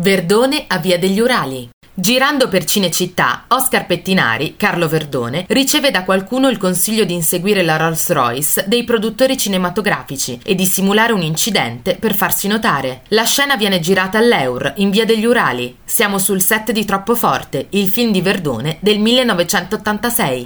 Verdone a Via degli Urali. Girando per Cinecittà, Oscar Pettinari, Carlo Verdone, riceve da qualcuno il consiglio di inseguire la Rolls Royce dei produttori cinematografici e di simulare un incidente per farsi notare. La scena viene girata all'Eur, in via degli Urali. Siamo sul set di Troppo Forte, il film di Verdone del 1986.